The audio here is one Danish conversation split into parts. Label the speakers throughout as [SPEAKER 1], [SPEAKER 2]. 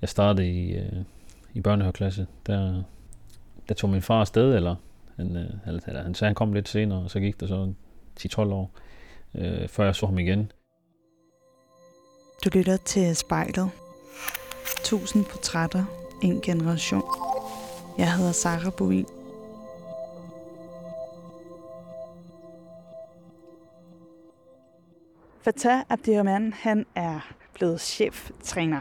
[SPEAKER 1] jeg startede i, øh, i børnehaveklasse, der, der tog min far afsted, eller han, øh, eller, eller han sagde, han kom lidt senere, og så gik der så 10-12 år, øh, før jeg så ham igen.
[SPEAKER 2] Du lytter til spejlet. Tusind portrætter, en generation. Jeg hedder Sarah Bovin. Fatah Abdirahman, han er blevet cheftræner.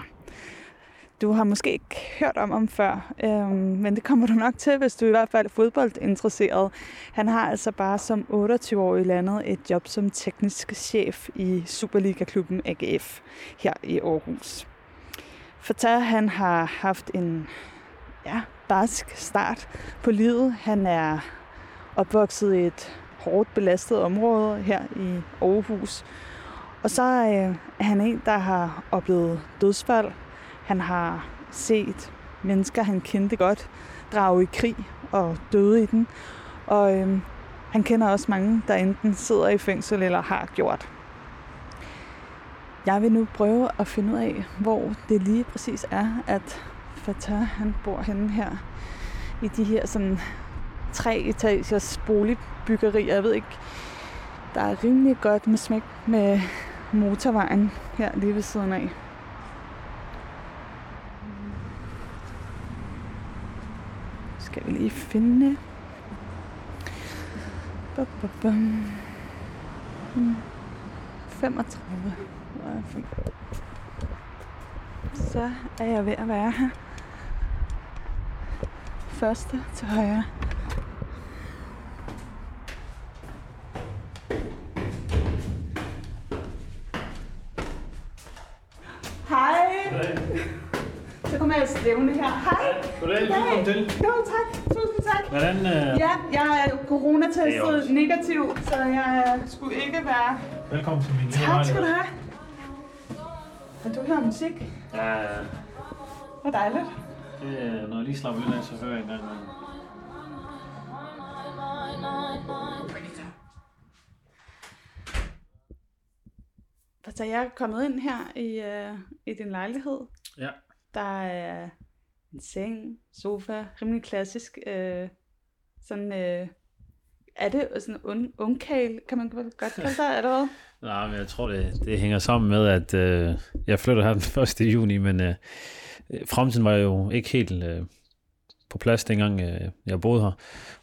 [SPEAKER 2] Du har måske ikke hørt om ham før, øhm, men det kommer du nok til, hvis du er i hvert fald er fodboldinteresseret. Han har altså bare som 28-årig landet et job som teknisk chef i Superliga-klubben AGF her i Aarhus. Fatah han har haft en ja, barsk start på livet. Han er opvokset i et hårdt belastet område her i Aarhus. Og så øh, er han en, der har oplevet dødsfald. Han har set mennesker, han kendte godt, drage i krig og døde i den. Og øhm, han kender også mange, der enten sidder i fængsel eller har gjort. Jeg vil nu prøve at finde ud af, hvor det lige præcis er, at Fatah han bor henne her i de her sådan tre etagers boligbyggerier. Jeg ved ikke, der er rimelig godt med smæk med motorvejen her lige ved siden af. Skal vi lige finde Bum, bum, bum. Hmm. 35. Så er jeg ved at være her. Første til højre. Kommer jeg slævende her. Hej.
[SPEAKER 1] Goddag, velkommen til.
[SPEAKER 2] Jo, tak. Tusind tak.
[SPEAKER 1] Hvordan, øh,
[SPEAKER 2] Ja, jeg er coronatestet negativ, så jeg skulle ikke være...
[SPEAKER 1] velkommen til min
[SPEAKER 2] Tak skal du have. Har du hørt musik?
[SPEAKER 1] Ja,
[SPEAKER 2] Hvor dejligt.
[SPEAKER 1] det er, når jeg lige slapper lidt af, så hører jeg engang.
[SPEAKER 2] Så jeg er kommet ind her i, uh, i din lejlighed.
[SPEAKER 1] Ja.
[SPEAKER 2] Der er en seng, sofa, rimelig klassisk. Øh, sådan, øh, er det sådan en ungkale, kan man godt kalde sig, eller hvad?
[SPEAKER 1] Nej, men jeg tror, det, det hænger sammen med, at øh, jeg flytter her den 1. juni, men øh, fremtiden var jo ikke helt øh, på plads, dengang øh, jeg boede her.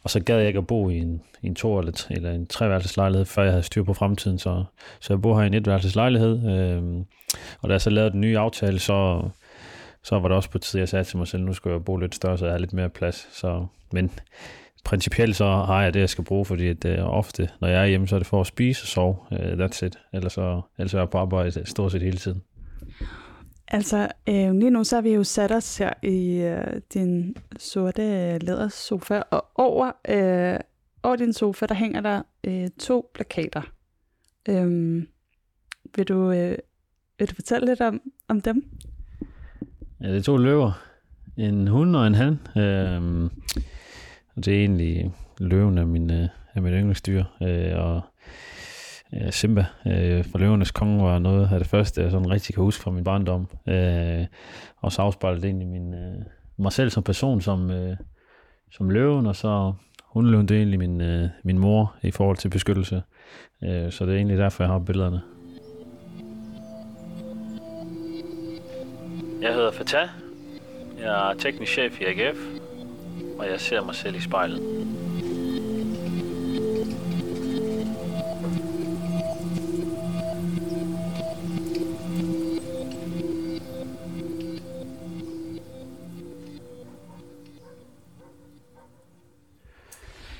[SPEAKER 1] Og så gad jeg ikke at bo i en, i en to- eller, t- eller en treværelseslejlighed, før jeg havde styr på fremtiden. Så, så jeg bor her i en etværelseslejlighed. Øh, og da jeg så lavede den nye aftale, så, så var det også på tide, jeg sagde til mig selv, nu skal jeg bo lidt større, så jeg har lidt mere plads. Så, men principielt så har jeg det, jeg skal bruge, fordi at, øh, ofte, når jeg er hjemme, så er det for at spise og sove. Uh, that's it. Ellers, så, ellers er jeg på arbejde stort set hele tiden.
[SPEAKER 2] Altså, øh, lige nu så har vi jo sat os her i øh, din sorte lædersofa, og over, øh, over din sofa, der hænger der øh, to plakater. Øh, vil, du, øh, vil du fortælle lidt om, om dem?
[SPEAKER 1] Ja, det er to løver. En hund og en han. Øhm, og det er egentlig løven af min, øh, af mit yndlingsdyr. Øh, og øh, Simba øh, fra Løvernes Konge var noget af det første, jeg sådan rigtig kan huske fra min barndom. Øh, og så afspejlede det egentlig min, øh, mig selv som person, som, øh, som løven, og så hundløven, det er egentlig min, øh, min mor i forhold til beskyttelse. Øh, så det er egentlig derfor, jeg har billederne. Jeg hedder Fatah. Jeg er teknisk chef i AGF, og jeg ser mig selv i spejlet.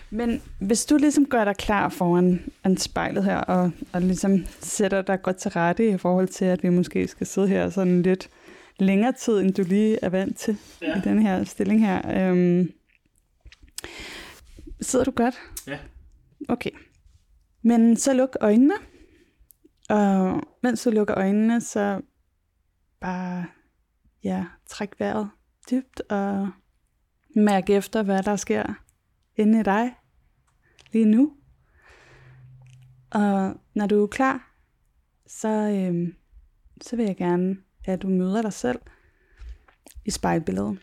[SPEAKER 2] Men hvis du ligesom gør dig klar foran en spejlet her, og, og ligesom sætter dig godt til rette i forhold til, at vi måske skal sidde her sådan lidt længere tid, end du lige er vant til ja. i den her stilling her. Øhm, sidder du godt?
[SPEAKER 1] Ja.
[SPEAKER 2] Okay. Men så luk øjnene. Og mens du lukker øjnene, så bare ja, træk vejret dybt og mærk efter, hvad der sker inde i dig lige nu. Og når du er klar, så, øhm, så vil jeg gerne, at du møder dig selv i spejlbilledet.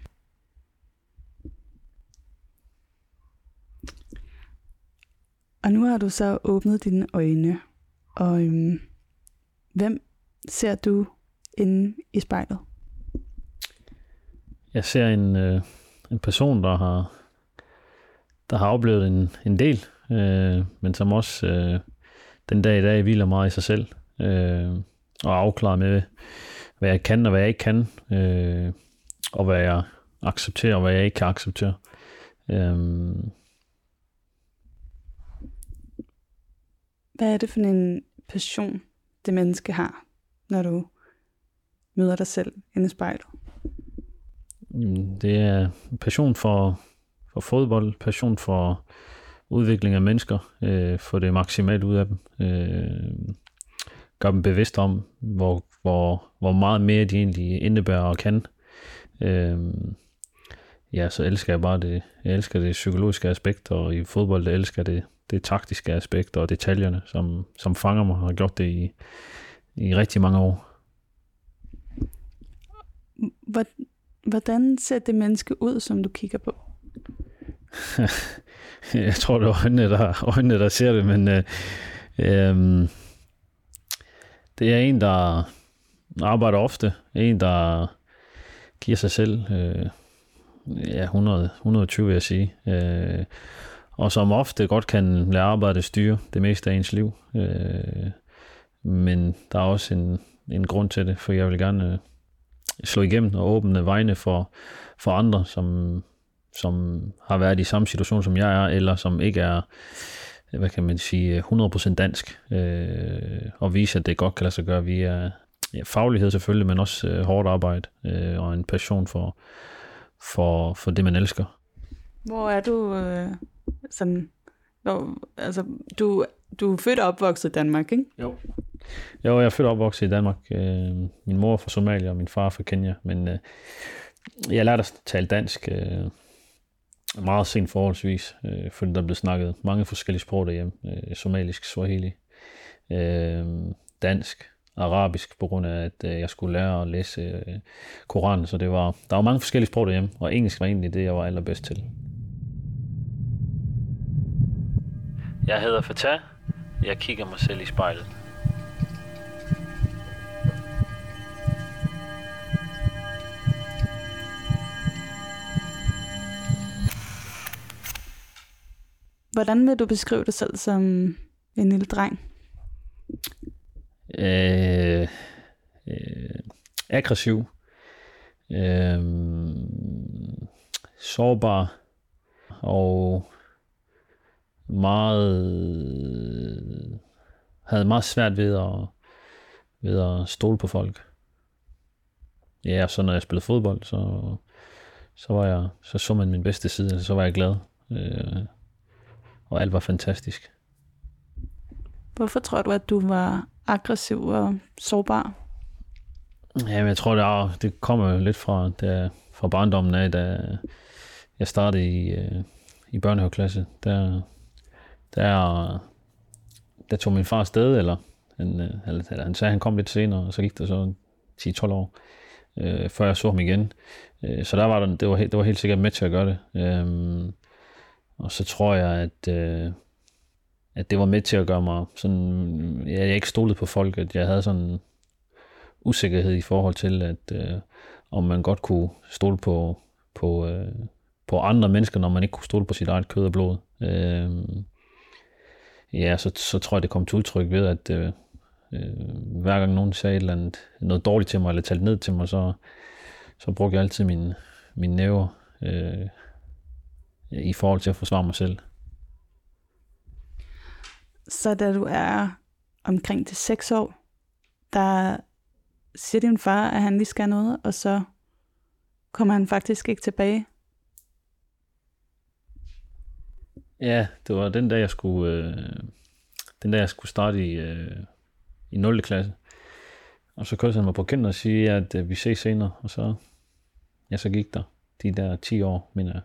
[SPEAKER 2] Og nu har du så åbnet dine øjne, og øhm, hvem ser du inde i spejlet?
[SPEAKER 1] Jeg ser en, øh, en person, der har, der har oplevet en, en del, øh, men som også øh, den dag i dag hviler meget i sig selv, øh, og afklarer med, hvad jeg kan og hvad jeg ikke kan, øh, og hvad jeg accepterer og hvad jeg ikke kan acceptere. Øh,
[SPEAKER 2] Hvad er det for en passion, det menneske har, når du møder dig selv inde i spejlet?
[SPEAKER 1] Det er passion for, for fodbold, passion for udvikling af mennesker, øh, få det maksimalt ud af dem. Øh, gør dem bevidst om, hvor, hvor, hvor meget mere de egentlig indebærer og kan. Øh, ja, så elsker jeg bare det. Jeg elsker det psykologiske aspekt, og i fodbold jeg elsker det, det taktiske aspekt og detaljerne, som, som fanger mig og har gjort det i, i rigtig mange år.
[SPEAKER 2] Hvor- Hvordan ser det menneske ud, som du kigger på?
[SPEAKER 1] Jeg tror, det er øjnene, der, øjnene, der ser det, men øh, øh, det er en, der arbejder ofte. En, der giver sig selv øh, ja, 100, 120, vil jeg sige. Øh, og som ofte godt kan lade arbejdet styre det meste af ens liv. Øh, men der er også en, en grund til det, for jeg vil gerne øh, slå igennem og åbne vejene for, for andre, som, som har været i samme situation, som jeg er, eller som ikke er, hvad kan man sige, 100% dansk, øh, og vise, at det godt kan lade sig gøre via ja, faglighed selvfølgelig, men også øh, hårdt arbejde øh, og en passion for, for, for det, man elsker.
[SPEAKER 2] Hvor er du øh, sådan... Hvor, altså, du, du er født og opvokset i Danmark, ikke?
[SPEAKER 1] Jo. Jo, jeg er født og opvokset i Danmark. Øh, min mor er fra Somalia, og min far er fra Kenya, men øh, jeg lærte at tale dansk øh, meget sent forholdsvis, øh, fordi der blev snakket mange forskellige sprog derhjemme. Øh, somalisk, swahili, øh, dansk, arabisk, på grund af, at øh, jeg skulle lære at læse øh, Koranen, så det var, der var mange forskellige sprog derhjemme, og engelsk var egentlig det, jeg var allerbedst til. Jeg hedder Fatah. Jeg kigger mig selv i spejlet.
[SPEAKER 2] Hvordan vil du beskrive dig selv som en lille dreng?
[SPEAKER 1] Øh, øh, aggressiv, øh, sårbar og meget havde meget svært ved at, ved at stole på folk. Ja, og så når jeg spillede fodbold, så, så var jeg, så så man min bedste side, så var jeg glad. Øh, og alt var fantastisk.
[SPEAKER 2] Hvorfor tror du, at du var aggressiv og sårbar?
[SPEAKER 1] Jamen, jeg tror, det, er, det kommer lidt fra, da, fra barndommen af, da jeg startede i, øh, i børnehaveklasse. Der, der, der tog min far sted, eller han, øh, eller, eller han sagde, at han kom lidt senere, og så gik der så 10-12 år, øh, før jeg så ham igen. Øh, så der var der, det, var, det var helt sikkert med til at gøre det. Øh, og så tror jeg, at, øh, at det var med til at gøre mig sådan, jeg, jeg ikke stolede på folk, at jeg havde sådan usikkerhed i forhold til, at øh, om man godt kunne stole på, på, øh, på andre mennesker, når man ikke kunne stole på sit eget kød og blod. Øh, ja, så, så tror jeg, det kom til udtryk ved, at øh, øh, hver gang nogen sagde et eller andet, noget dårligt til mig, eller talte ned til mig, så, så brugte jeg altid mine, mine næver øh, i forhold til at forsvare mig selv.
[SPEAKER 2] Så da du er omkring til 6 år, der siger din far, at han lige skal noget, og så kommer han faktisk ikke tilbage.
[SPEAKER 1] Ja, det var den dag, jeg skulle, øh, den dag, jeg skulle starte i, øh, i 0. klasse. Og så kørte han mig på kendt og sige, at øh, vi ses senere. Og så, ja, så gik der de der 10 år, mener jeg,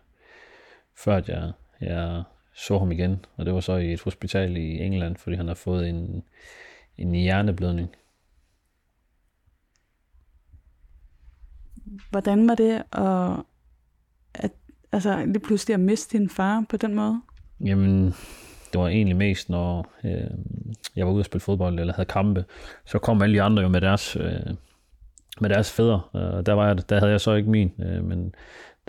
[SPEAKER 1] før jeg, jeg så ham igen. Og det var så i et hospital i England, fordi han har fået en, en hjerneblødning.
[SPEAKER 2] hvordan var det at, at altså, lige pludselig at miste din far på den måde?
[SPEAKER 1] Jamen, det var egentlig mest, når øh, jeg var ude at spille fodbold eller havde kampe, så kom alle de andre jo med deres, øh, med deres fædre. Øh, der, var jeg, der havde jeg så ikke min, øh, men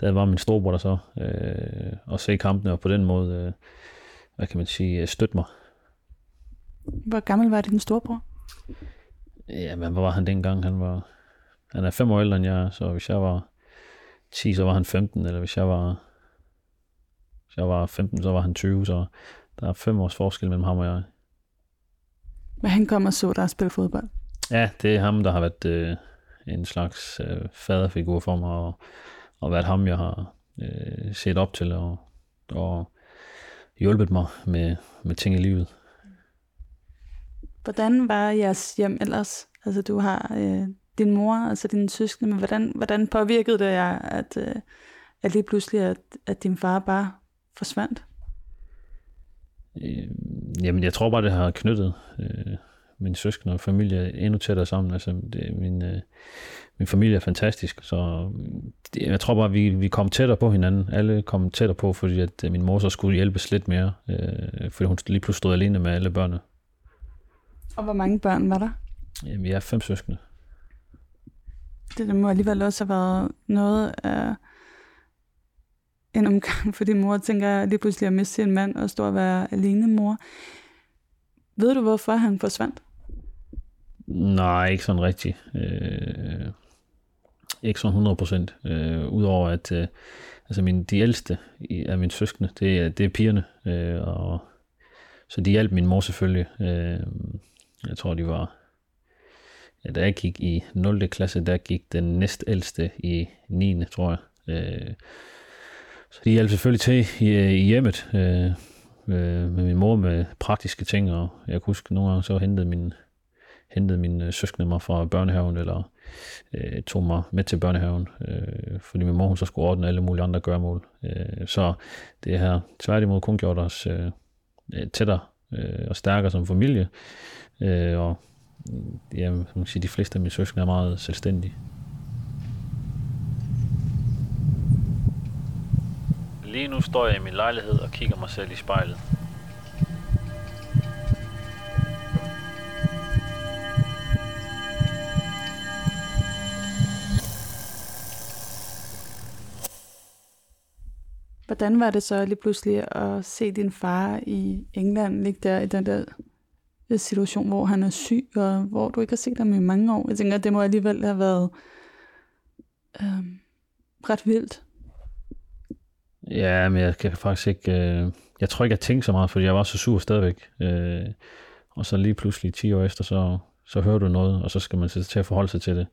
[SPEAKER 1] der var min storebror der så, øh, og se kampene og på den måde, øh, hvad kan man sige, støtte mig.
[SPEAKER 2] Hvor gammel var din storebror?
[SPEAKER 1] Ja, men hvor var han dengang? Han var, han er fem år ældre end jeg, så hvis jeg var 10, så var han 15, eller hvis jeg var, hvis jeg var 15, så var han 20, så der er fem års forskel mellem ham og jeg.
[SPEAKER 2] Men han kom og så dig spille fodbold?
[SPEAKER 1] Ja, det er ham, der har været øh, en slags øh, faderfigur for mig, og, og været ham, jeg har øh, set op til, og, og hjulpet mig med, med ting i livet.
[SPEAKER 2] Hvordan var jeres hjem ellers? Altså, du har øh, din mor, altså dine søskende, men hvordan, hvordan påvirkede det jer, at, øh, at lige pludselig, at, at din far bare forsvandt?
[SPEAKER 1] Øh, jamen, jeg tror bare, det har knyttet øh, min søskende og familie endnu tættere sammen. Altså, det, min, øh, min familie er fantastisk, så det, jeg tror bare, vi, vi kom tættere på hinanden. Alle kom tættere på, fordi at øh, min mor så skulle hjælpes lidt mere, øh, fordi hun lige pludselig stod alene med alle børnene.
[SPEAKER 2] Og hvor mange børn var der?
[SPEAKER 1] Jamen, vi er fem søskende.
[SPEAKER 2] Det der må alligevel også have været noget af en omgang for din mor, tænker jeg lige pludselig at miste sin mand og stå og være alene mor. Ved du, hvorfor han forsvandt?
[SPEAKER 1] Nej, ikke sådan rigtigt. Øh, ikke sådan 100 procent. Øh, Udover at øh, altså min, de ældste af mine søskende, det, er, det er pigerne. Øh, og, så de hjalp min mor selvfølgelig. Øh, jeg tror, de var... Ja, da jeg gik i 0. klasse, der gik den næstældste i 9. tror jeg. Øh, så de hjalp selvfølgelig til i, i hjemmet øh, øh, med min mor med praktiske ting, og jeg kan huske, nogle gange så hentede min, hentede min øh, søskende mig fra børnehaven, eller øh, tog mig med til børnehaven, øh, fordi min mor hun så skulle ordne alle mulige andre gørmål. Øh, så det her tværtimod kun gjort os øh, øh, tættere øh, og stærkere som familie, øh, og mm, ja, man kan sige, de fleste af mine søskende er meget selvstændige. Lige nu står jeg i min lejlighed og kigger mig selv i spejlet.
[SPEAKER 2] Hvordan var det så lige pludselig at se din far i England ligge der i den der øh, situation, hvor han er syg, og hvor du ikke har set ham i mange år? Jeg tænker, at det må alligevel have været øh, ret vildt.
[SPEAKER 1] Ja, men jeg kan faktisk ikke... Øh, jeg tror ikke, jeg tænkte så meget, fordi jeg var så sur stadigvæk. Øh, og så lige pludselig 10 år efter, så, så hører du noget, og så skal man sætte til at forholde sig til det.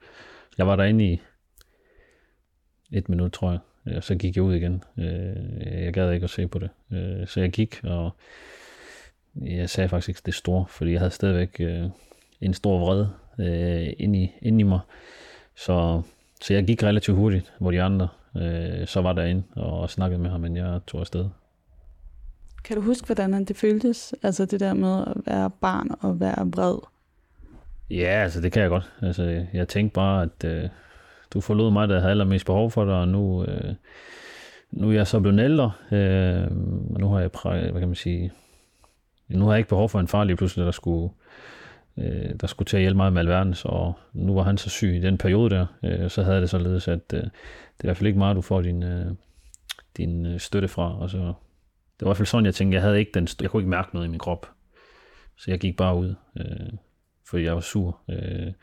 [SPEAKER 1] Jeg var derinde i et minut, tror jeg. Og så gik jeg ud igen. Øh, jeg gad ikke at se på det. Øh, så jeg gik, og jeg sagde faktisk ikke det store, fordi jeg havde stadigvæk øh, en stor vrede øh, inde, i, inde i mig. Så, så jeg gik relativt hurtigt, hvor de andre øh, så var derinde og snakkede med ham, men jeg tog afsted.
[SPEAKER 2] Kan du huske, hvordan det føltes? Altså det der med at være barn og være vred?
[SPEAKER 1] Ja, altså det kan jeg godt. Altså, jeg tænkte bare, at øh, du forlod mig, der havde allermest behov for dig, og nu, øh, nu er jeg så blevet ældre, øh, og nu har jeg, hvad kan man sige, nu har jeg ikke behov for en far lige pludselig, der skulle, øh, der skulle til at hjælpe mig med alverden, og nu var han så syg i den periode der, øh, så havde det således, at øh, det er i hvert fald ikke meget, du får din, øh, din øh, støtte fra. Og så, det var i hvert fald sådan, jeg tænkte, jeg havde ikke den støtte. Jeg kunne ikke mærke noget i min krop. Så jeg gik bare ud, øh, fordi jeg var sur. Øh,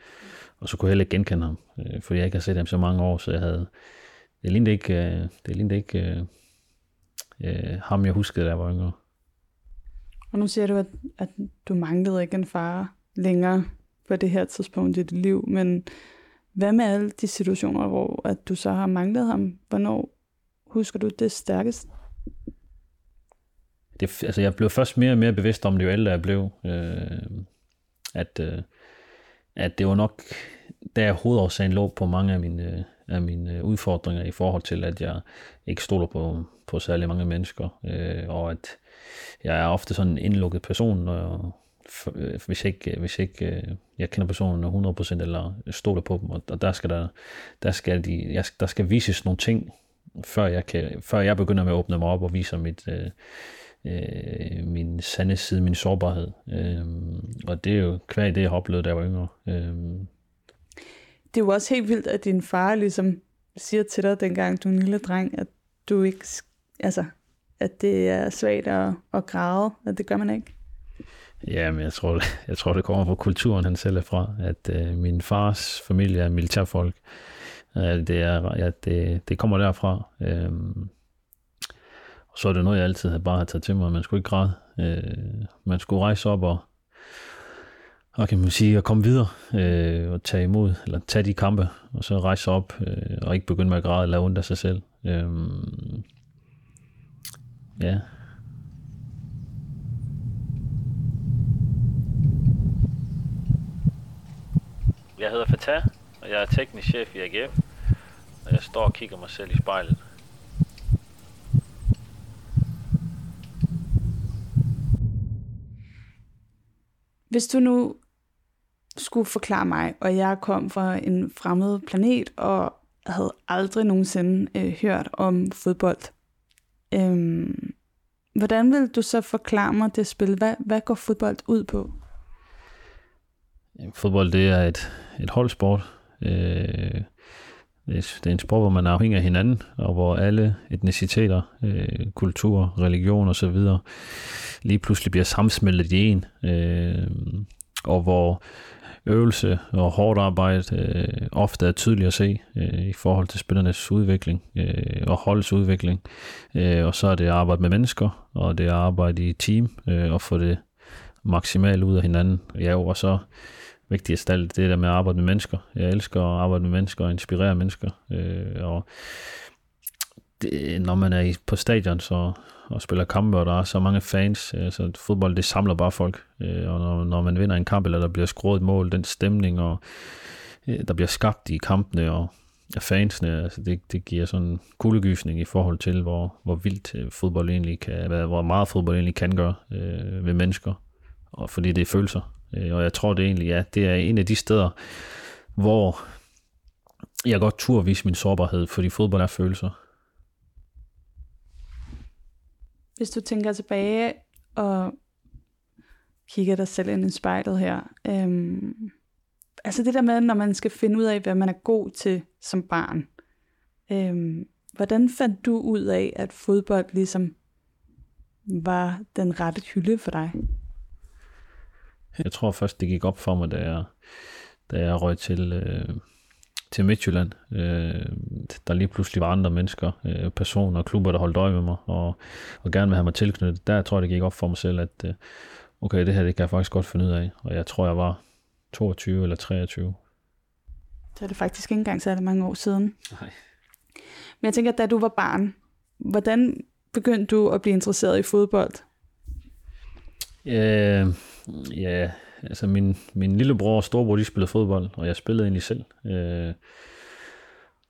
[SPEAKER 1] og så kunne jeg heller ikke genkende ham, øh, fordi jeg ikke har set ham så mange år, så jeg havde, det lignede ikke, øh, det lignede ikke øh, øh, ham, jeg huskede, da jeg var yngre.
[SPEAKER 2] Og nu siger du, at, at du manglede ikke en far længere på det her tidspunkt i dit liv, men hvad med alle de situationer, hvor at du så har manglet ham? Hvornår husker du det stærkest?
[SPEAKER 1] Det, altså jeg blev først mere og mere bevidst om det, jo ældre jeg blev. Øh, at, øh, at det var nok, der hovedårsagen lå på mange af mine, øh, af mine øh, udfordringer i forhold til, at jeg ikke stoler på, på særlig mange mennesker, øh, og at jeg er ofte sådan en indlukket person, når, jeg, øh, hvis ikke, hvis ikke jeg kender personen 100% eller stoler på dem, og, og der skal der, der skal de, jeg, der skal vises nogle ting, før jeg, kan, før jeg begynder med at åbne mig op og vise mit, øh, øh, min sande side, min sårbarhed. Øh, og det er jo kvæg det, jeg har oplevet, da jeg var yngre. Øh.
[SPEAKER 2] Det er jo også helt vildt, at din far ligesom siger til dig, dengang du er en lille dreng, at du ikke, altså, at det er svagt at, at græde, at det gør man ikke.
[SPEAKER 1] Ja, men jeg tror, jeg tror, det kommer fra kulturen, han selv er fra, at øh, min fars familie er militærfolk. Øh, det, er, ja, det, det kommer derfra. Øh, så er det noget, jeg altid bare har taget til mig. Man skulle ikke græde. Øh, man skulle rejse op og, og kan man sige, at komme videre øh, og tage imod, eller tage de kampe, og så rejse op øh, og ikke begynde med at græde eller ondt af sig selv. Øh, ja, Jeg hedder Fatah, og jeg er teknisk chef i AGF, og jeg står og kigger mig selv i spejlet.
[SPEAKER 2] Hvis du nu skulle forklare mig, og jeg kom fra en fremmed planet og havde aldrig nogensinde øh, hørt om fodbold, øhm, hvordan vil du så forklare mig det spil? Hvad, hvad går fodbold ud på?
[SPEAKER 1] Fodbold det er et, et holdsport. Øh, det er en sport, hvor man er afhængig af hinanden, og hvor alle etniciteter, øh, kultur, religion osv. lige pludselig bliver sammensmeltet i en, øh, og hvor øvelse og hårdt arbejde øh, ofte er tydeligt at se øh, i forhold til spillernes udvikling øh, og holdets udvikling. Øh, og så er det at arbejde med mennesker, og det er arbejde i team øh, og få det maksimalt ud af hinanden. Ja, og så vigtigst af alt det der med at arbejde med mennesker. Jeg elsker at arbejde med mennesker og inspirere mennesker. Øh, og det, når man er på stadion så, og spiller kampe, og der er så mange fans, øh, så fodbold det samler bare folk. Øh, og når, når man vinder en kamp, eller der bliver skruet et mål, den stemning, og øh, der bliver skabt i kampene, og af fansene, altså det, det giver sådan en kuldegysning i forhold til, hvor, hvor vildt øh, fodbold egentlig kan, hvor meget fodbold egentlig kan gøre øh, ved mennesker, og fordi det er følelser. Øh, og jeg tror det egentlig, ja, det er en af de steder, hvor jeg godt turde vise min sårbarhed, fordi fodbold er følelser.
[SPEAKER 2] Hvis du tænker tilbage og kigger dig selv ind i spejlet her, øhm, altså det der med, når man skal finde ud af, hvad man er god til som barn, øhm, hvordan fandt du ud af, at fodbold ligesom var den rette hylde for dig?
[SPEAKER 1] Jeg tror først, det gik op for mig, da jeg, da jeg røg til, øh, til Midtjylland. Øh, der lige pludselig var andre mennesker, øh, personer og klubber, der holdt øje med mig, og, og gerne vil have mig tilknyttet. Der tror jeg, det gik op for mig selv, at øh, okay, det her det kan jeg faktisk godt finde ud af. Og jeg tror, jeg var 22 eller 23.
[SPEAKER 2] Så er det faktisk ikke engang så mange år siden.
[SPEAKER 1] Nej.
[SPEAKER 2] Men jeg tænker, da du var barn, hvordan begyndte du at blive interesseret i fodbold?
[SPEAKER 1] Øh, ja, altså min, min lillebror og storebror, de spillede fodbold, og jeg spillede egentlig selv. Øh,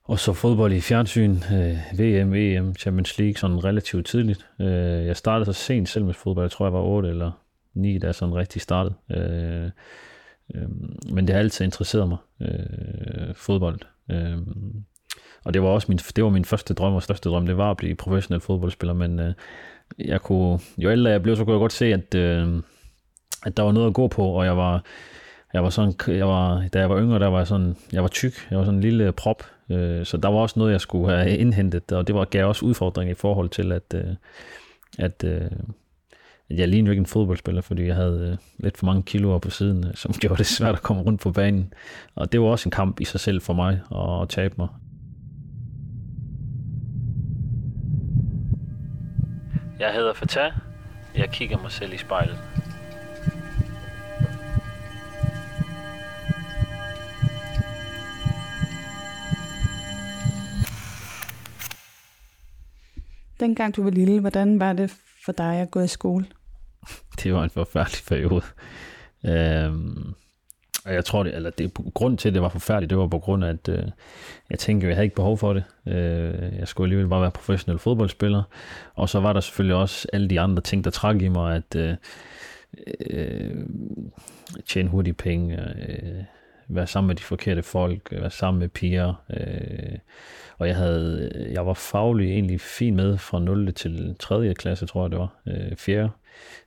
[SPEAKER 1] og så fodbold i fjernsyn, øh, VM, EM, Champions League, sådan relativt tidligt. Øh, jeg startede så sent selv med fodbold, jeg tror jeg var 8 eller 9, da jeg sådan rigtig startede. Øh, øh, men det har altid interesseret mig, øh, fodbold. Øh, og det var også min, det var min første drøm og største drøm, det var at blive professionel fodboldspiller, men øh, jeg kunne, jo ældre jeg blev, så kunne jeg godt se, at, øh, at der var noget at gå på, og jeg var, jeg var sådan, jeg var, da jeg var yngre, der var jeg sådan, jeg var tyk, jeg var sådan en lille prop, øh, så der var også noget, jeg skulle have indhentet, og det var, gav også udfordring i forhold til, at, øh, at, øh, at jeg lignede ikke en fodboldspiller, fordi jeg havde øh, lidt for mange kiloer på siden, øh, som gjorde det svært at komme rundt på banen, og det var også en kamp i sig selv for mig at tabe mig. Jeg hedder Fatah. Jeg kigger mig selv i spejlet.
[SPEAKER 2] Dengang du var lille, hvordan var det for dig at gå i skole?
[SPEAKER 1] Det var en forfærdelig periode. Øhm, og jeg tror, det, eller det, grund til, at det var forfærdeligt, det var på grund af, at øh, jeg tænkte, at jeg havde ikke behov for det. Øh, jeg skulle alligevel bare være professionel fodboldspiller. Og så var der selvfølgelig også alle de andre ting, der trak i mig, at øh, øh, tjene hurtige penge, øh, være sammen med de forkerte folk, øh, være sammen med piger. Øh, og jeg havde, jeg var faglig egentlig fin med fra 0. til 3. klasse, tror jeg det var, øh, 4.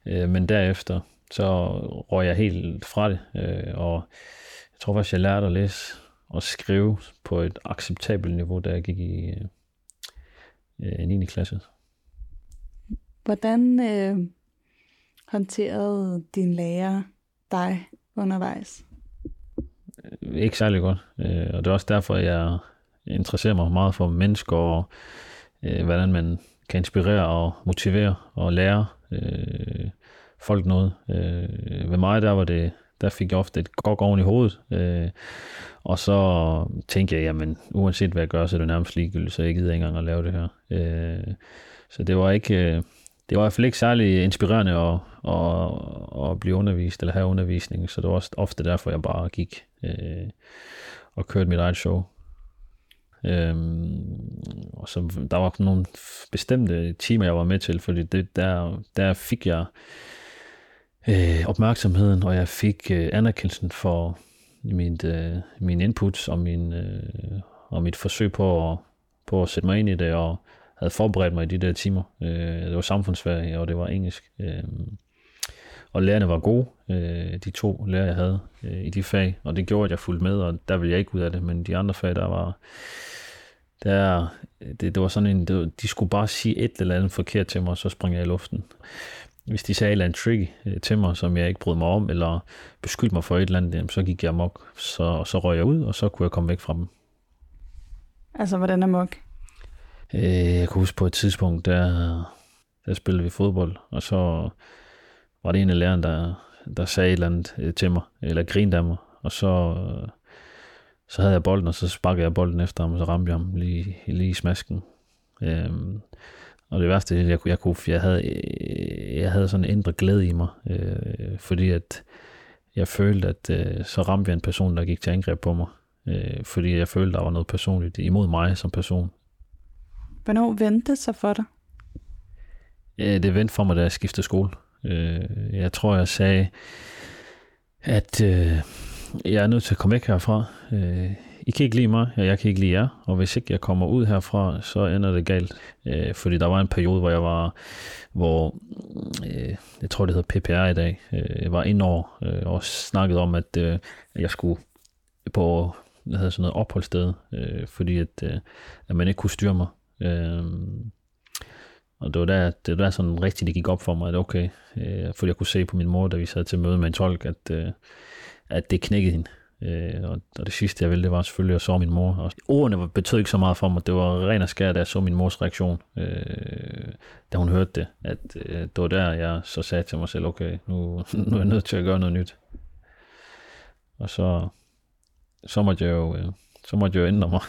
[SPEAKER 1] Øh, men derefter, så røg jeg helt fra det, øh, og jeg tror faktisk, jeg lærte at læse og skrive på et acceptabelt niveau, da jeg gik i øh, 9. klasse.
[SPEAKER 2] Hvordan øh, håndterede din lærer dig undervejs?
[SPEAKER 1] Ikke særlig godt, øh, og det er også derfor, jeg interesserer mig meget for mennesker og øh, hvordan man kan inspirere og motivere og lære øh, folk noget. Øh, ved mig, der var det, der fik jeg ofte et godt oven i hovedet. Øh, og så tænkte jeg, jamen uanset hvad jeg gør, så er det nærmest ligegyldigt, så jeg gider ikke engang at lave det her. Øh, så det var ikke, øh, det var i hvert fald ikke særlig inspirerende at, at, at blive undervist eller have undervisning, så det var også ofte derfor, jeg bare gik øh, og kørte mit eget show. Øhm, og så der var nogle bestemte timer, jeg var med til, fordi det, der, der fik jeg øh, opmærksomheden, og jeg fik øh, anerkendelsen for mit, øh, min inputs og, min, øh, og mit forsøg på at, på at sætte mig ind i det, og havde forberedt mig i de der timer. Øh, det var samfundsfag, og det var engelsk. Øh, og lærerne var gode, øh, de to lærer, jeg havde øh, i de fag, og det gjorde, at jeg fulgte med, og der ville jeg ikke ud af det, men de andre fag, der var, der, det, det var sådan en, det, de skulle bare sige et eller andet forkert til mig, og så sprang jeg i luften. Hvis de sagde et eller andet trick øh, til mig, som jeg ikke brød mig om, eller beskyldte mig for et eller andet, så gik jeg amok, så, så røg jeg ud, og så kunne jeg komme væk fra dem.
[SPEAKER 2] Altså, hvordan amok?
[SPEAKER 1] Øh, jeg kan huske på et tidspunkt, der, der spillede vi fodbold, og så var det en af lærerne, der, der sagde et eller andet øh, til mig, eller grinede af mig, og så, så havde jeg bolden, og så sparkede jeg bolden efter ham, og så ramte jeg ham lige, lige i smasken. Øhm, og det værste, jeg, jeg, kunne, jeg havde, jeg havde sådan en indre glæde i mig, øh, fordi at jeg følte, at øh, så ramte jeg en person, der gik til angreb på mig, øh, fordi jeg følte, der var noget personligt imod mig som person.
[SPEAKER 2] Hvornår vendte det sig for dig?
[SPEAKER 1] Ja, det vendte for mig, da jeg skiftede skole. Øh, jeg tror, jeg sagde, at øh, jeg er nødt til at komme væk herfra. Øh, i kan ikke lide mig, og jeg kan ikke lide jer, og hvis ikke jeg kommer ud herfra, så ender det galt. Øh, fordi der var en periode, hvor jeg var, hvor øh, jeg tror, det hedder PPR i dag, øh, jeg var ind år øh, og snakket om, at øh, jeg skulle på jeg havde sådan noget opholdssted, øh, fordi at, øh, at man ikke kunne styre mig. Øh, og det var der, det var der sådan rigtigt, det gik op for mig, at okay, øh, fordi jeg kunne se på min mor, da vi sad til møde med en tolk, at, øh, at det knækkede hende. Øh, og, og det sidste, jeg ville, det var selvfølgelig at så min mor. Og ordene betød ikke så meget for mig. Det var ren og skær, da jeg så min mors reaktion, øh, da hun hørte det. At øh, det var der, jeg så sagde til mig selv, okay, nu, nu er jeg nødt til at gøre noget nyt. Og så, så måtte jeg jo, øh, så måtte jeg jo ændre mig.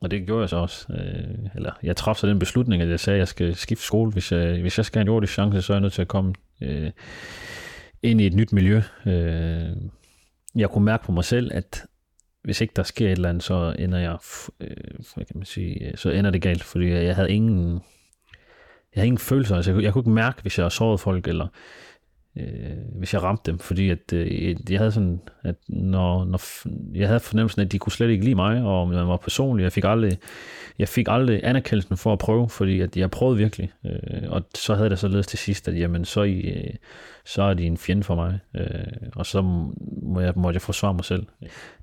[SPEAKER 1] Og det gjorde jeg så også. Øh, eller jeg træffede så den beslutning, at jeg sagde, at jeg skal skifte skole. Hvis jeg, hvis jeg skal have en jordisk chance, så er jeg nødt til at komme øh, ind i et nyt miljø. Øh, jeg kunne mærke på mig selv, at hvis ikke der sker et eller andet, så ender jeg, øh, hvad kan man sige, øh, så ender det galt, fordi jeg havde ingen, jeg havde ingen følelser. Altså, jeg, kunne, jeg kunne ikke mærke, hvis jeg har såret folk, eller øh, hvis jeg ramte dem, fordi at, øh, jeg havde sådan, at når, når jeg havde fornemmelsen, at de kunne slet ikke lide mig, og man var personlig, jeg fik aldrig, jeg fik aldrig anerkendelsen for at prøve, fordi at jeg prøvede virkelig, øh, og så havde det således til sidst, at jamen, så, I, øh, så er de en fjende for mig, øh, og så må jeg, måtte jeg forsvare mig selv.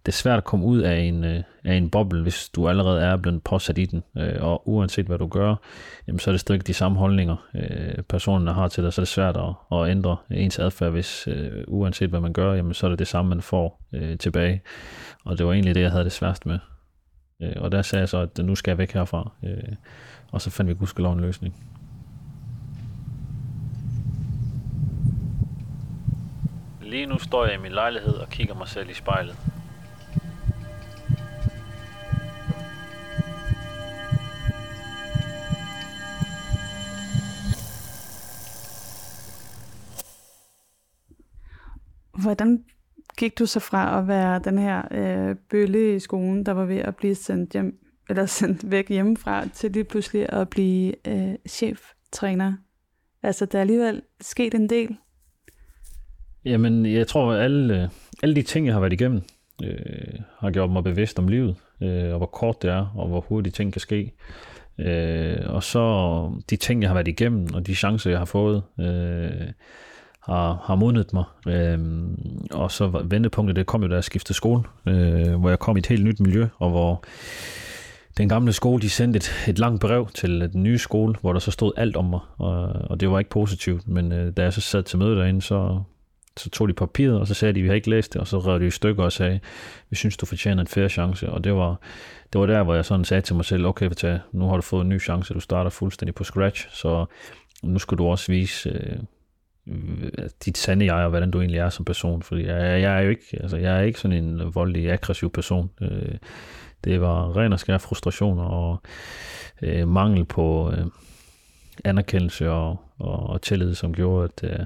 [SPEAKER 1] Det er svært at komme ud af en, øh, af en boble, hvis du allerede er blevet påsat i den, øh, og uanset hvad du gør, jamen, så er det stadig de samme holdninger, øh, personerne har til dig, så er det svært at, at ændre ens adfærd, hvis øh, uanset hvad man gør, jamen, så er det det samme, man får øh, tilbage. Og det var egentlig det, jeg havde det sværest med. Øh, og der sagde jeg så, at nu skal jeg væk herfra. Øh, og så fandt vi gudskelov en løsning. Lige nu står jeg i min lejlighed og kigger mig selv i spejlet.
[SPEAKER 2] Hvordan gik du så fra at være den her øh, bølle i skolen, der var ved at blive sendt hjem, eller sendt væk hjemmefra, til lige pludselig at blive øh, cheftræner? Altså, der er alligevel sket en del.
[SPEAKER 1] Jamen, jeg tror, at alle, alle de ting, jeg har været igennem, øh, har gjort mig bevidst om livet, øh, og hvor kort det er, og hvor hurtigt ting kan ske. Øh, og så de ting, jeg har været igennem, og de chancer, jeg har fået, øh, har, har modnet mig. Øh, og så vendepunktet, det kom jo, da jeg skiftede skole, øh, hvor jeg kom i et helt nyt miljø, og hvor den gamle skole, de sendte et, et langt brev til øh, den nye skole, hvor der så stod alt om mig, og, og det var ikke positivt, men øh, da jeg så sad til møde derinde, så, så tog de papiret, og så sagde de, vi har ikke læst det, og så rev de i stykker og sagde, vi synes, du fortjener en færre chance, og det var, det var der, hvor jeg sådan sagde til mig selv, okay, Vita, nu har du fået en ny chance, du starter fuldstændig på scratch, så nu skal du også vise øh, dit sande jeg, og hvordan du egentlig er som person, fordi jeg, jeg er jo ikke, altså jeg er ikke sådan en voldelig, aggressiv person. Øh, det var ren og skær frustration og øh, mangel på øh, anerkendelse og, og, og tillid, som gjorde, at, øh,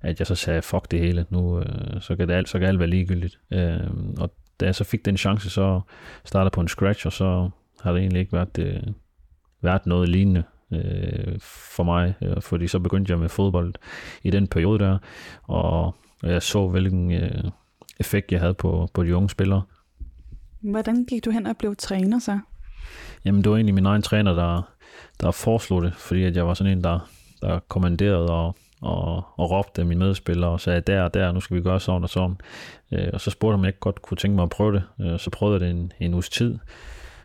[SPEAKER 1] at jeg så sagde, fuck det hele, nu øh, så, kan det alt, så kan alt være ligegyldigt. Øh, og da jeg så fik den chance, så startede på en scratch, og så har det egentlig ikke været, øh, været noget lignende øh, for mig, øh, fordi så begyndte jeg med fodbold i den periode der, og jeg så, hvilken øh, effekt jeg havde på, på de unge spillere.
[SPEAKER 2] Hvordan gik du hen og blev træner så?
[SPEAKER 1] Jamen, det var egentlig min egen træner, der, der foreslog det, fordi at jeg var sådan en, der, der kommanderede og, og, og råbte mine medspillere og sagde, der og der, nu skal vi gøre sådan og sådan. Øh, og så spurgte han, om jeg ikke godt kunne tænke mig at prøve det. Øh, så prøvede jeg det en, en uges tid,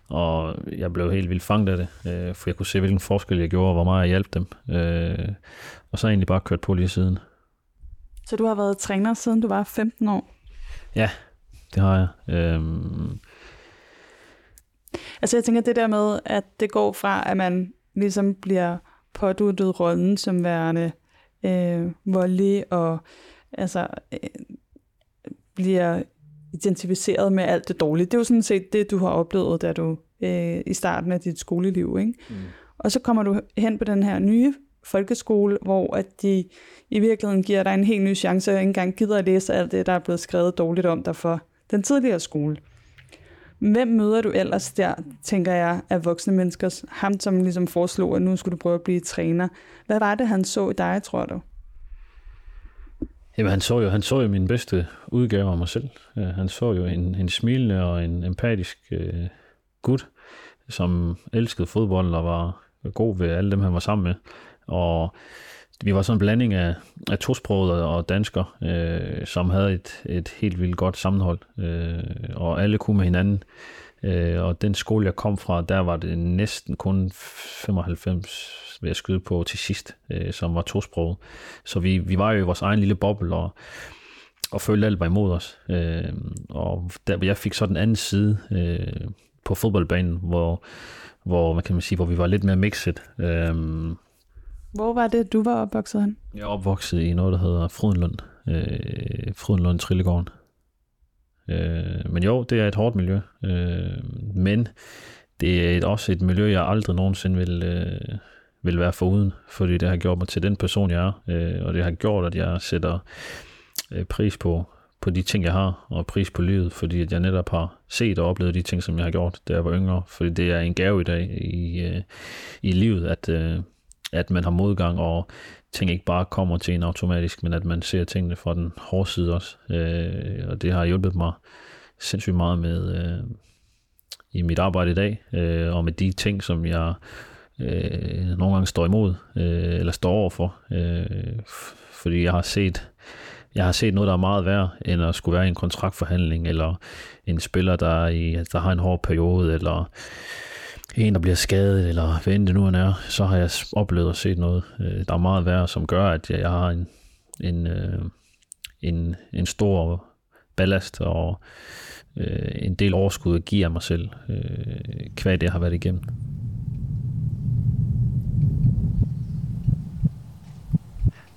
[SPEAKER 1] og jeg blev helt vildt fanget af det, øh, for jeg kunne se, hvilken forskel jeg gjorde, og hvor meget jeg hjalp dem. Øh, og så har jeg egentlig bare kørt på lige siden.
[SPEAKER 2] Så du har været træner, siden du var 15 år?
[SPEAKER 1] Ja, det har jeg. Øhm...
[SPEAKER 2] Altså jeg tænker det der med, at det går fra, at man ligesom bliver påduttet rollen som værende øh, voldelig og altså øh, bliver identificeret med alt det dårlige. Det er jo sådan set det, du har oplevet, da du øh, i starten af dit skoleliv. Ikke? Mm. Og så kommer du hen på den her nye folkeskole, hvor at de i virkeligheden giver dig en helt ny chance, og ikke engang gider at læse alt det, der er blevet skrevet dårligt om dig for den tidligere skole. Hvem møder du ellers der, tænker jeg, af voksne mennesker? Ham, som ligesom foreslog, at nu skulle du prøve at blive træner. Hvad var det, han så i dig, tror du?
[SPEAKER 1] Jamen, han så jo, han så jo min bedste udgave af mig selv. Øh, han så jo en, en smilende og en empatisk uh, gut, som elskede fodbold og var god ved alle dem, han var sammen med. Og vi var sådan en blanding af, af tosproget og dansker, øh, som havde et, et helt vildt godt sammenhold, øh, og alle kunne med hinanden. Øh, og den skole, jeg kom fra, der var det næsten kun 95 vil jeg skyde på til sidst, øh, som var tosproget. Så vi, vi var jo i vores egen lille boble, og, og følte alt var imod os. Øh, og der, jeg fik så den anden side øh, på fodboldbanen, hvor, hvor, hvad kan man sige, hvor vi var lidt mere mixet. Øh,
[SPEAKER 2] hvor var det, du var opvokset hen?
[SPEAKER 1] Jeg er opvokset i noget, der hedder Frydenlund. Øh, Frydenlund Trillegården. Øh, men jo, det er et hårdt miljø. Øh, men det er et, også et miljø, jeg aldrig nogensinde vil, øh, vil være foruden, fordi det har gjort mig til den person, jeg er. Øh, og det har gjort, at jeg sætter øh, pris på, på de ting, jeg har, og pris på livet, fordi at jeg netop har set og oplevet de ting, som jeg har gjort, da jeg var yngre. Fordi det er en gave i dag i, øh, i livet, at, øh, at man har modgang, og ting ikke bare kommer til en automatisk, men at man ser tingene fra den hårde side også. Øh, og det har hjulpet mig sindssygt meget med øh, i mit arbejde i dag, øh, og med de ting, som jeg øh, nogle gange står imod, øh, eller står overfor. Øh, fordi jeg har set jeg har set noget, der er meget værd, end at skulle være i en kontraktforhandling, eller en spiller, der, er i, der har en hård periode, eller en, der bliver skadet, eller hvad end det nu er, så har jeg oplevet og set noget, øh, der er meget værd, som gør, at jeg, har en, en, øh, en, en stor ballast og øh, en del overskud at give af mig selv, øh, hvad det har været igennem.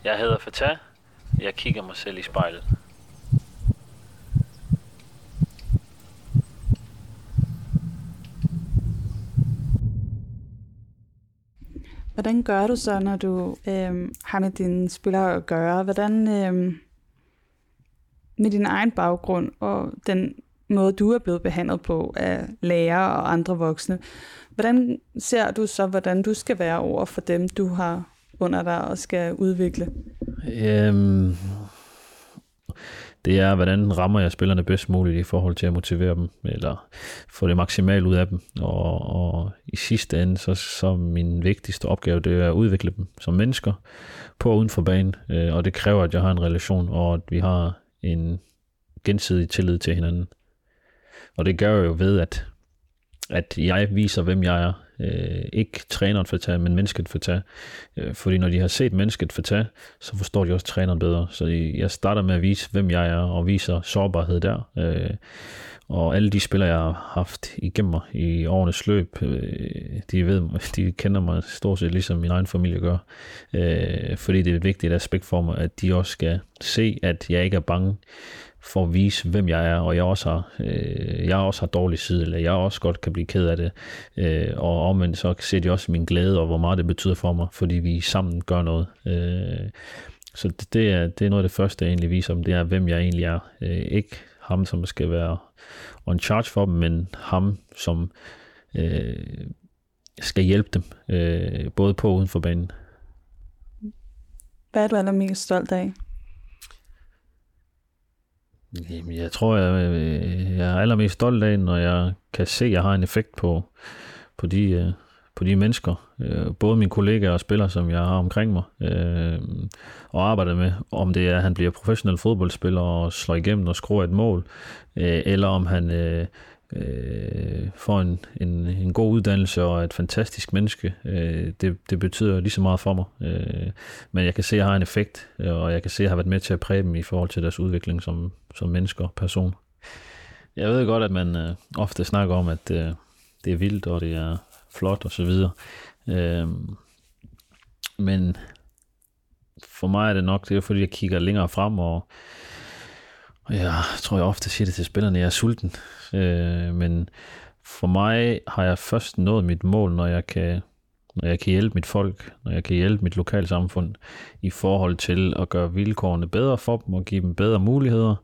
[SPEAKER 1] Jeg hedder Fatah. Jeg kigger mig selv i spejlet.
[SPEAKER 2] Hvordan gør du så, når du øh, har med dine spillere at gøre? Hvordan øh, med din egen baggrund og den måde, du er blevet behandlet på af lærere og andre voksne, hvordan ser du så, hvordan du skal være over for dem, du har under dig og skal udvikle?
[SPEAKER 1] Øhm, det er, hvordan rammer jeg spillerne bedst muligt i forhold til at motivere dem, eller få det maksimalt ud af dem. Og, og i sidste ende, så, så min vigtigste opgave, det er at udvikle dem som mennesker på og uden for banen. Øh, og det kræver, at jeg har en relation, og at vi har en gensidig tillid til hinanden. Og det gør jeg jo ved, at, at jeg viser, hvem jeg er. Øh, ikke træneren for tage, men mennesket for tage. Øh, fordi når de har set mennesket for tage, så forstår de også træneren bedre. Så jeg starter med at vise, hvem jeg er, og viser sårbarhed der. Øh, og alle de spillere, jeg har haft igennem mig i årenes løb, øh, de, ved, de kender mig stort set ligesom min egen familie gør. Øh, fordi det er et vigtigt aspekt for mig, at de også skal se, at jeg ikke er bange for at vise, hvem jeg er, og jeg også har, øh, jeg også har dårlig side, eller jeg også godt kan blive ked af det. Øh, og omvendt så ser de også min glæde, og hvor meget det betyder for mig, fordi vi sammen gør noget. Øh, så det, det, er, det er noget af det første, jeg egentlig viser om, det er, hvem jeg egentlig er. Øh, ikke ham, som skal være on charge for dem, men ham, som øh, skal hjælpe dem, øh, både på og uden for banen.
[SPEAKER 2] Hvad er du allermest stolt af?
[SPEAKER 1] Jamen, jeg tror, jeg, øh, jeg er allermest stolt af, når jeg kan se, at jeg har en effekt på, på, de, øh, på de mennesker. Øh, både mine kollegaer og spillere, som jeg har omkring mig, øh, og arbejder med. Om det er, at han bliver professionel fodboldspiller og slår igennem og skruer et mål, øh, eller om han øh, øh, får en, en, en god uddannelse og et fantastisk menneske. Øh, det, det betyder lige så meget for mig. Øh, men jeg kan se, at jeg har en effekt, og jeg kan se, at jeg har været med til at præge dem i forhold til deres udvikling som, som mennesker og person. Jeg ved godt, at man øh, ofte snakker om, at øh, det er vildt, og det er flot og så videre. Øh, men for mig er det nok, det er fordi, jeg kigger længere frem, og og jeg tror, jeg ofte siger det til spillerne, jeg er sulten. Øh, men for mig har jeg først nået mit mål, når jeg kan når jeg kan hjælpe mit folk, når jeg kan hjælpe mit lokalsamfund i forhold til at gøre vilkårene bedre for dem og give dem bedre muligheder,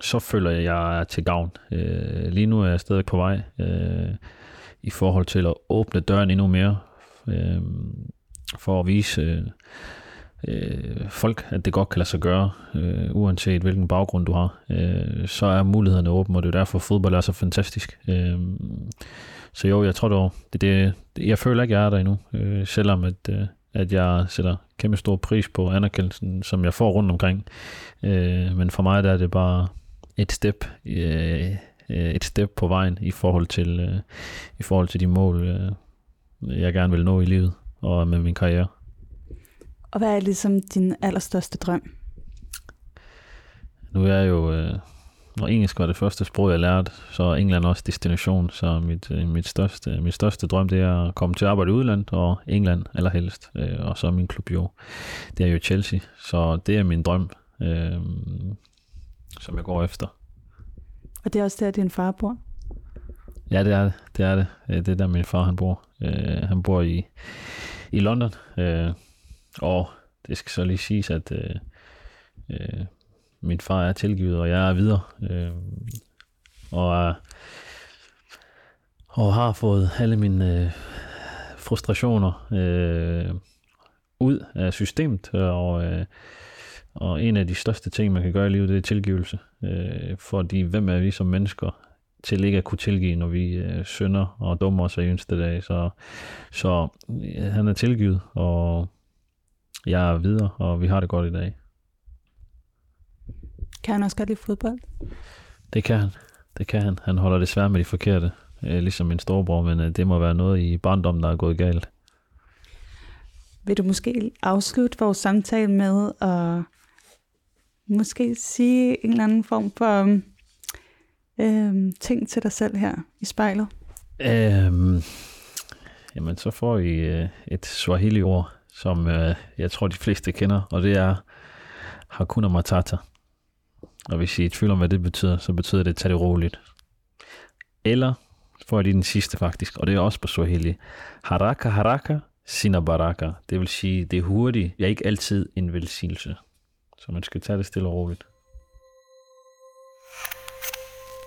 [SPEAKER 1] så føler jeg, at jeg er til gavn. Øh, lige nu er jeg stadig på vej øh, i forhold til at åbne døren endnu mere, øh, for at vise øh, øh, folk, at det godt kan lade sig gøre, øh, uanset hvilken baggrund du har, øh, så er mulighederne åbne, og det er derfor, fodbold er så fantastisk. Øh, så jo, jeg tror dog, det, det, jeg føler ikke, jeg er der endnu, øh, selvom at, øh, at jeg sætter kæmpe stor pris på anerkendelsen, som jeg får rundt omkring. Øh, men for mig der er det bare et step, øh, et step på vejen i forhold til, øh, i forhold til de mål, øh, jeg gerne vil nå i livet og med min karriere.
[SPEAKER 2] Og hvad er ligesom din allerstørste drøm?
[SPEAKER 1] Nu er jeg jo, øh, når engelsk var det første sprog, jeg lærte, så er England også destination. Så mit, øh, mit, største, mit største drøm, det er at komme til at arbejde i udlandet, og England allerhelst. Øh, og så min klub jo, det er jo Chelsea. Så det er min drøm, øh, som jeg går efter.
[SPEAKER 2] Og det er også der, din far bor?
[SPEAKER 1] Ja, det er det. Det er det. Øh, det er der, min far han bor. Øh, han bor i, i London. Øh, og det skal så lige siges, at øh, øh, min far er tilgivet, og jeg er videre. Øh, og, øh, og har fået alle mine øh, frustrationer øh, ud af systemet, og, øh, og en af de største ting, man kan gøre i livet, det er tilgivelse. Øh, fordi hvem er vi som mennesker til ikke at kunne tilgive, når vi øh, synder og dummer os af eneste dag. Så, så øh, han er tilgivet, og jeg er videre, og vi har det godt i dag.
[SPEAKER 2] Kan han også godt lide fodbold?
[SPEAKER 1] Det kan han. Det kan han. Han holder desværre med de forkerte, øh, ligesom min storebror, men øh, det må være noget i barndommen, der er gået galt.
[SPEAKER 2] Vil du måske afslutte vores samtale med at måske sige en eller anden form for øh, ting til dig selv her i spejlet?
[SPEAKER 1] Øhm, jamen, så får I øh, et Swahili-ord, som øh, jeg tror, de fleste kender, og det er Hakuna Matata. Og hvis I er i tvivl om, hvad det betyder, så betyder det, tag det roligt. Eller får jeg lige den sidste faktisk, og det er også på Swahili. Haraka haraka, sina baraka. Det vil sige, det er hurtigt. Jeg er ikke altid en velsignelse. Så man skal tage det stille og roligt.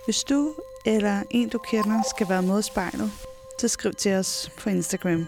[SPEAKER 2] Hvis du eller en, du kender, skal være med i spejlet, så skriv til os på Instagram.